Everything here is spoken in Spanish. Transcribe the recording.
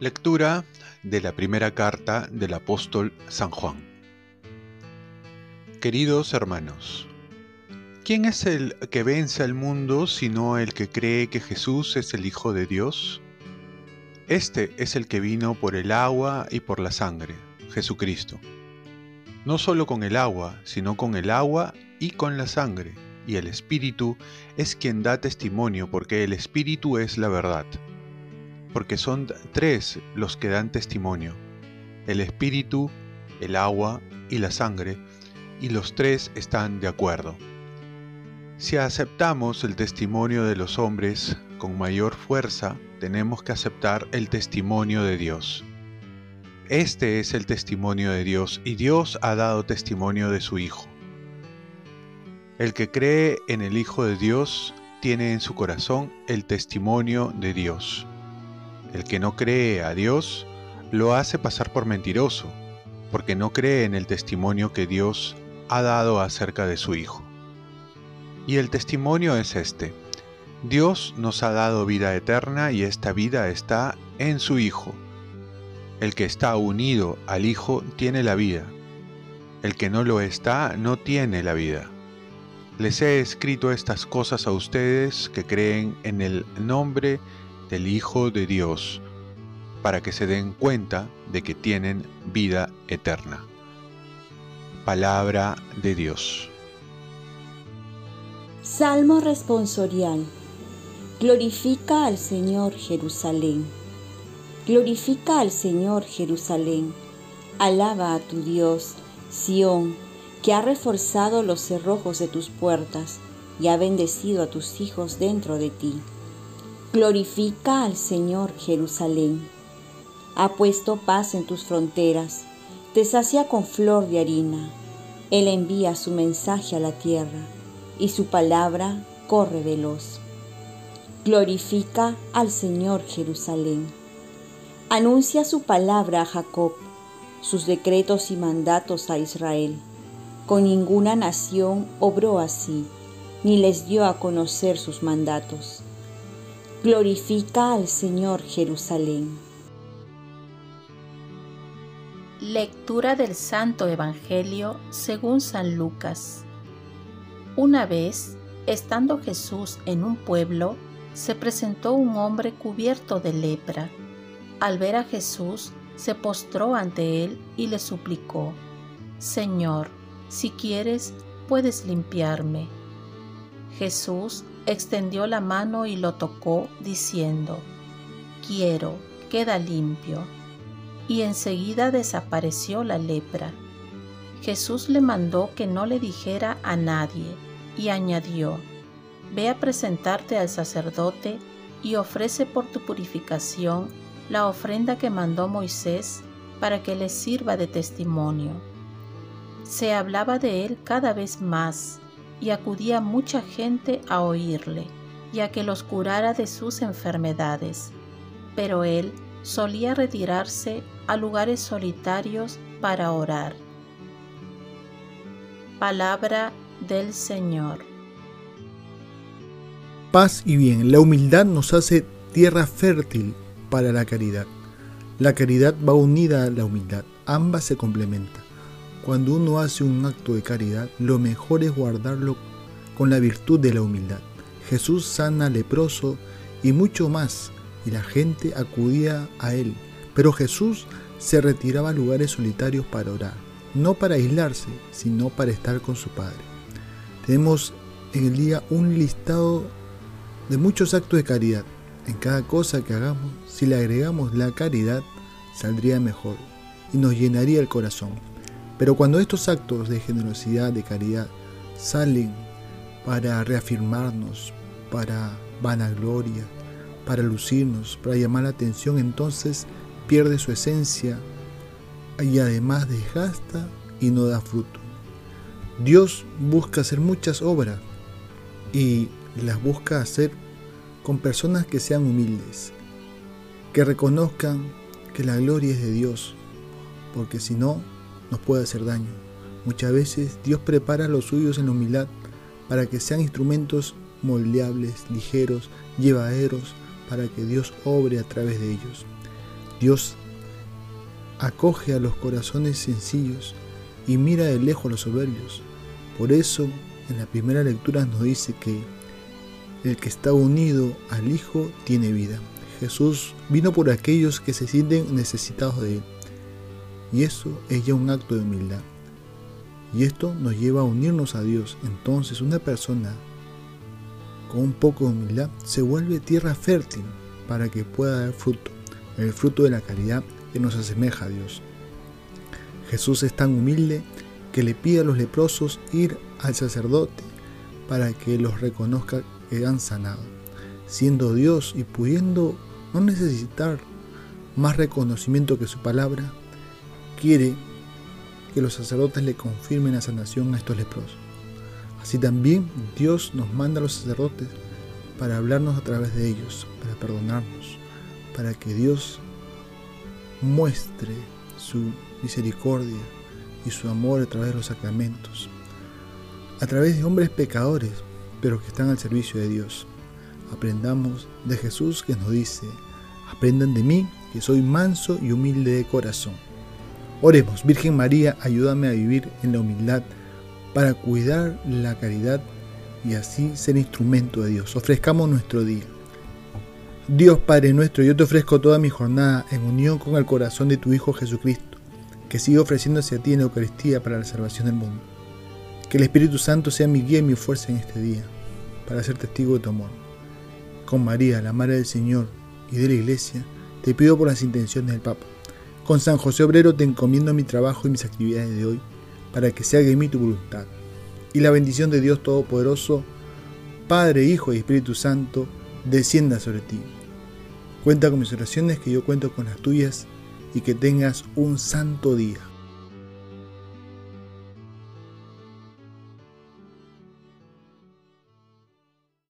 Lectura de la primera carta del apóstol San Juan. Queridos hermanos, ¿quién es el que vence al mundo sino el que cree que Jesús es el Hijo de Dios? Este es el que vino por el agua y por la sangre, Jesucristo. No solo con el agua, sino con el agua y con la sangre, y el Espíritu es quien da testimonio porque el Espíritu es la verdad porque son tres los que dan testimonio, el espíritu, el agua y la sangre, y los tres están de acuerdo. Si aceptamos el testimonio de los hombres con mayor fuerza, tenemos que aceptar el testimonio de Dios. Este es el testimonio de Dios y Dios ha dado testimonio de su Hijo. El que cree en el Hijo de Dios tiene en su corazón el testimonio de Dios. El que no cree a Dios lo hace pasar por mentiroso, porque no cree en el testimonio que Dios ha dado acerca de su Hijo. Y el testimonio es este. Dios nos ha dado vida eterna y esta vida está en su Hijo. El que está unido al Hijo tiene la vida. El que no lo está no tiene la vida. Les he escrito estas cosas a ustedes que creen en el nombre del Hijo de Dios, para que se den cuenta de que tienen vida eterna. Palabra de Dios. Salmo responsorial. Glorifica al Señor Jerusalén. Glorifica al Señor Jerusalén. Alaba a tu Dios, Sión, que ha reforzado los cerrojos de tus puertas y ha bendecido a tus hijos dentro de ti. Glorifica al Señor Jerusalén. Ha puesto paz en tus fronteras, te sacia con flor de harina. Él envía su mensaje a la tierra y su palabra corre veloz. Glorifica al Señor Jerusalén. Anuncia su palabra a Jacob, sus decretos y mandatos a Israel. Con ninguna nación obró así, ni les dio a conocer sus mandatos. Glorifica al Señor Jerusalén. Lectura del Santo Evangelio según San Lucas. Una vez, estando Jesús en un pueblo, se presentó un hombre cubierto de lepra. Al ver a Jesús, se postró ante él y le suplicó, Señor, si quieres, puedes limpiarme. Jesús extendió la mano y lo tocó, diciendo, Quiero, queda limpio. Y enseguida desapareció la lepra. Jesús le mandó que no le dijera a nadie, y añadió, Ve a presentarte al sacerdote y ofrece por tu purificación la ofrenda que mandó Moisés para que le sirva de testimonio. Se hablaba de él cada vez más y acudía mucha gente a oírle y a que los curara de sus enfermedades. Pero él solía retirarse a lugares solitarios para orar. Palabra del Señor. Paz y bien, la humildad nos hace tierra fértil para la caridad. La caridad va unida a la humildad, ambas se complementan. Cuando uno hace un acto de caridad, lo mejor es guardarlo con la virtud de la humildad. Jesús sana leproso y mucho más, y la gente acudía a él. Pero Jesús se retiraba a lugares solitarios para orar, no para aislarse, sino para estar con su Padre. Tenemos en el día un listado de muchos actos de caridad. En cada cosa que hagamos, si le agregamos la caridad, saldría mejor y nos llenaría el corazón. Pero cuando estos actos de generosidad, de caridad, salen para reafirmarnos, para vanagloria, para lucirnos, para llamar la atención, entonces pierde su esencia y además desgasta y no da fruto. Dios busca hacer muchas obras y las busca hacer con personas que sean humildes, que reconozcan que la gloria es de Dios, porque si no, nos puede hacer daño. Muchas veces Dios prepara a los suyos en la humildad para que sean instrumentos moldeables, ligeros, llevaderos, para que Dios obre a través de ellos. Dios acoge a los corazones sencillos y mira de lejos a los soberbios. Por eso, en la primera lectura nos dice que el que está unido al Hijo tiene vida. Jesús vino por aquellos que se sienten necesitados de Él. Y eso es ya un acto de humildad. Y esto nos lleva a unirnos a Dios. Entonces una persona con un poco de humildad se vuelve tierra fértil para que pueda dar fruto, el fruto de la caridad que nos asemeja a Dios. Jesús es tan humilde que le pide a los leprosos ir al sacerdote para que los reconozca que han sanado. Siendo Dios y pudiendo no necesitar más reconocimiento que su palabra, quiere que los sacerdotes le confirmen la sanación a estos leprosos. Así también Dios nos manda a los sacerdotes para hablarnos a través de ellos, para perdonarnos, para que Dios muestre su misericordia y su amor a través de los sacramentos, a través de hombres pecadores, pero que están al servicio de Dios. Aprendamos de Jesús que nos dice, aprendan de mí, que soy manso y humilde de corazón. Oremos, Virgen María, ayúdame a vivir en la humildad para cuidar la caridad y así ser instrumento de Dios. Ofrezcamos nuestro día. Dios Padre nuestro, yo te ofrezco toda mi jornada en unión con el corazón de tu Hijo Jesucristo, que sigue ofreciéndose a ti en la Eucaristía para la salvación del mundo. Que el Espíritu Santo sea mi guía y mi fuerza en este día, para ser testigo de tu amor. Con María, la Madre del Señor y de la Iglesia, te pido por las intenciones del Papa. Con San José Obrero te encomiendo mi trabajo y mis actividades de hoy, para que se haga en mí tu voluntad. Y la bendición de Dios Todopoderoso, Padre, Hijo y Espíritu Santo, descienda sobre ti. Cuenta con mis oraciones, que yo cuento con las tuyas, y que tengas un santo día.